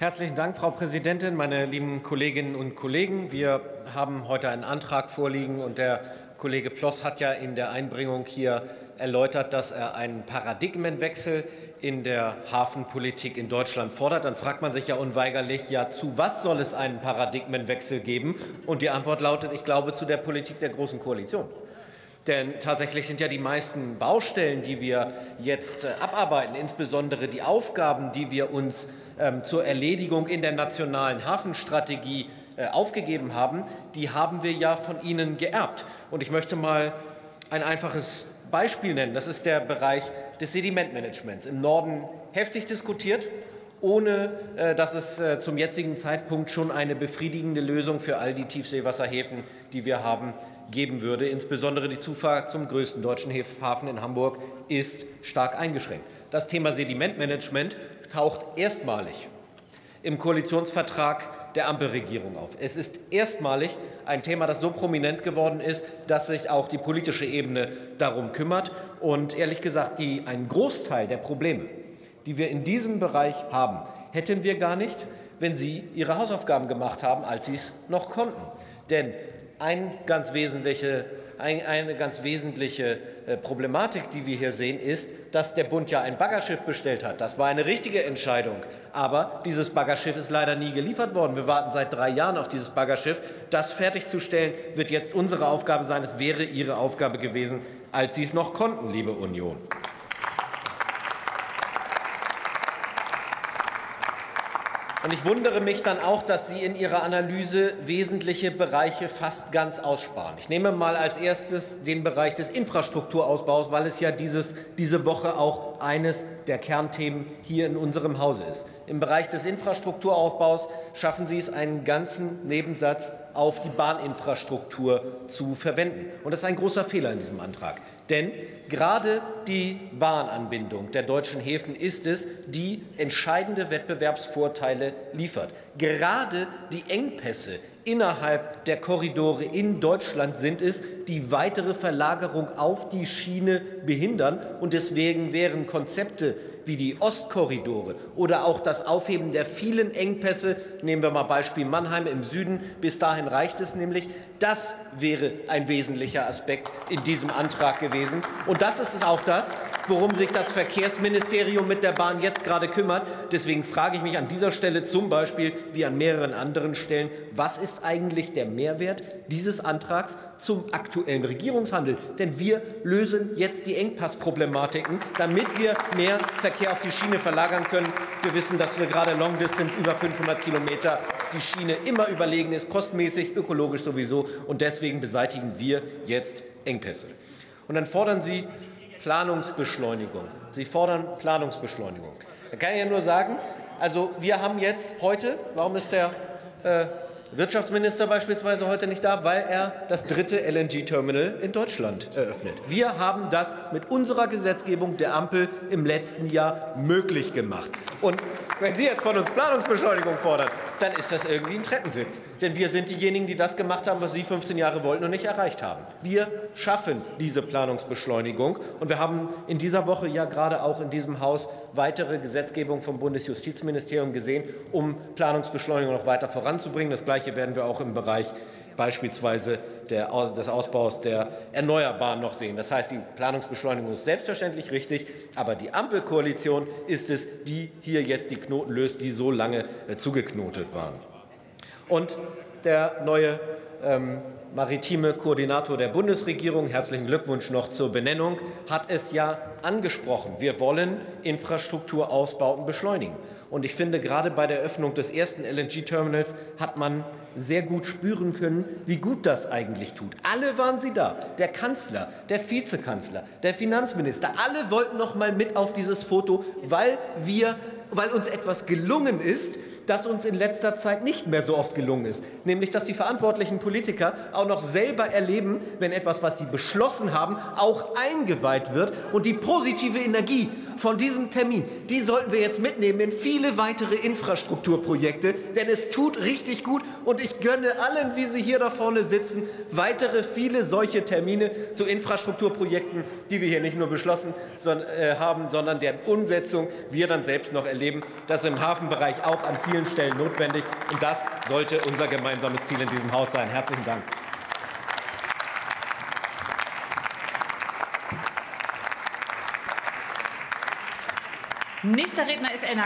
Herzlichen Dank, Frau Präsidentin, meine lieben Kolleginnen und Kollegen. Wir haben heute einen Antrag vorliegen und der Kollege Ploss hat ja in der Einbringung hier erläutert, dass er einen Paradigmenwechsel in der Hafenpolitik in Deutschland fordert. Dann fragt man sich ja unweigerlich, ja, zu was soll es einen Paradigmenwechsel geben? Und die Antwort lautet, ich glaube, zu der Politik der Großen Koalition. Denn tatsächlich sind ja die meisten Baustellen, die wir jetzt äh, abarbeiten, insbesondere die Aufgaben, die wir uns zur Erledigung in der nationalen Hafenstrategie äh, aufgegeben haben, die haben wir ja von Ihnen geerbt. Und ich möchte mal ein einfaches Beispiel nennen. Das ist der Bereich des Sedimentmanagements. Im Norden heftig diskutiert, ohne äh, dass es äh, zum jetzigen Zeitpunkt schon eine befriedigende Lösung für all die Tiefseewasserhäfen, die wir haben, geben würde. Insbesondere die Zufahrt zum größten deutschen Hafen in Hamburg ist stark eingeschränkt. Das Thema Sedimentmanagement taucht erstmalig im Koalitionsvertrag der Ampelregierung auf. Es ist erstmalig ein Thema, das so prominent geworden ist, dass sich auch die politische Ebene darum kümmert. Und ehrlich gesagt, die, einen Großteil der Probleme, die wir in diesem Bereich haben, hätten wir gar nicht, wenn Sie Ihre Hausaufgaben gemacht haben, als Sie es noch konnten. Denn ein ganz wesentliche, ein, eine ganz wesentliche äh, Problematik, die wir hier sehen, ist, dass der Bund ja ein Baggerschiff bestellt hat. Das war eine richtige Entscheidung. Aber dieses Baggerschiff ist leider nie geliefert worden. Wir warten seit drei Jahren auf dieses Baggerschiff. Das fertigzustellen wird jetzt unsere Aufgabe sein. Es wäre Ihre Aufgabe gewesen, als Sie es noch konnten, liebe Union. Und ich wundere mich dann auch, dass Sie in Ihrer Analyse wesentliche Bereiche fast ganz aussparen. Ich nehme mal als erstes den Bereich des Infrastrukturausbaus, weil es ja dieses, diese Woche auch eines der Kernthemen hier in unserem Hause ist. Im Bereich des Infrastrukturaufbaus schaffen Sie es, einen ganzen Nebensatz auf die Bahninfrastruktur zu verwenden. Und das ist ein großer Fehler in diesem Antrag. Denn gerade die Bahnanbindung der deutschen Häfen ist es, die entscheidende Wettbewerbsvorteile liefert. Gerade die Engpässe innerhalb der Korridore in Deutschland sind es, die weitere Verlagerung auf die Schiene behindern. Und deswegen wären Konzepte wie die Ostkorridore oder auch das Aufheben der vielen Engpässe, nehmen wir mal Beispiel Mannheim im Süden, bis dahin reicht es nämlich, das wäre ein wesentlicher Aspekt in diesem Antrag gewesen. Und das ist auch das, worum sich das Verkehrsministerium mit der Bahn jetzt gerade kümmert. Deswegen frage ich mich an dieser Stelle zum Beispiel wie an mehreren anderen Stellen, was ist eigentlich der Mehrwert dieses Antrags zum aktuellen Regierungshandel? Denn wir lösen jetzt die Engpassproblematiken, damit wir mehr Verkehr auf die Schiene verlagern können. Wir wissen, dass wir gerade Long Distance über 500 Kilometer die Schiene immer überlegen ist, kostenmäßig, ökologisch sowieso. Und deswegen beseitigen wir jetzt Engpässe. Und dann fordern Sie Planungsbeschleunigung. Sie fordern Planungsbeschleunigung. Da kann ich ja nur sagen, also wir haben jetzt heute, warum ist der äh, Wirtschaftsminister beispielsweise heute nicht da, weil er das dritte LNG-Terminal in Deutschland eröffnet. Wir haben das mit unserer Gesetzgebung der Ampel im letzten Jahr möglich gemacht. Und wenn Sie jetzt von uns Planungsbeschleunigung fordern, dann ist das irgendwie ein Treppenwitz. Denn wir sind diejenigen, die das gemacht haben, was Sie 15 Jahre wollten und nicht erreicht haben. Wir schaffen diese Planungsbeschleunigung. Und wir haben in dieser Woche ja gerade auch in diesem Haus weitere Gesetzgebung vom Bundesjustizministerium gesehen, um Planungsbeschleunigung noch weiter voranzubringen. Das Gleiche werden wir auch im Bereich beispielsweise der, des Ausbaus der Erneuerbaren noch sehen. Das heißt, die Planungsbeschleunigung ist selbstverständlich richtig, aber die Ampelkoalition ist es, die hier jetzt die Knoten löst, die so lange äh, zugeknotet waren. Und der neue ähm, maritime Koordinator der Bundesregierung, herzlichen Glückwunsch noch zur Benennung, hat es ja angesprochen. Wir wollen Infrastrukturausbauten beschleunigen. Und ich finde, gerade bei der Öffnung des ersten LNG-Terminals hat man sehr gut spüren können, wie gut das eigentlich tut. Alle waren sie da. Der Kanzler, der Vizekanzler, der Finanzminister, alle wollten noch mal mit auf dieses Foto, weil wir weil uns etwas gelungen ist, das uns in letzter Zeit nicht mehr so oft gelungen ist. Nämlich, dass die verantwortlichen Politiker auch noch selber erleben, wenn etwas, was sie beschlossen haben, auch eingeweiht wird. Und die positive Energie von diesem Termin, die sollten wir jetzt mitnehmen in viele weitere Infrastrukturprojekte, denn es tut richtig gut. Und ich gönne allen, wie sie hier da vorne sitzen, weitere viele solche Termine zu Infrastrukturprojekten, die wir hier nicht nur beschlossen äh, haben, sondern deren Umsetzung wir dann selbst noch erleben, dass im Hafenbereich auch an vielen Stellen notwendig. Und das sollte unser gemeinsames Ziel in diesem Haus sein. Herzlichen Dank. Nächster Redner ist Elmar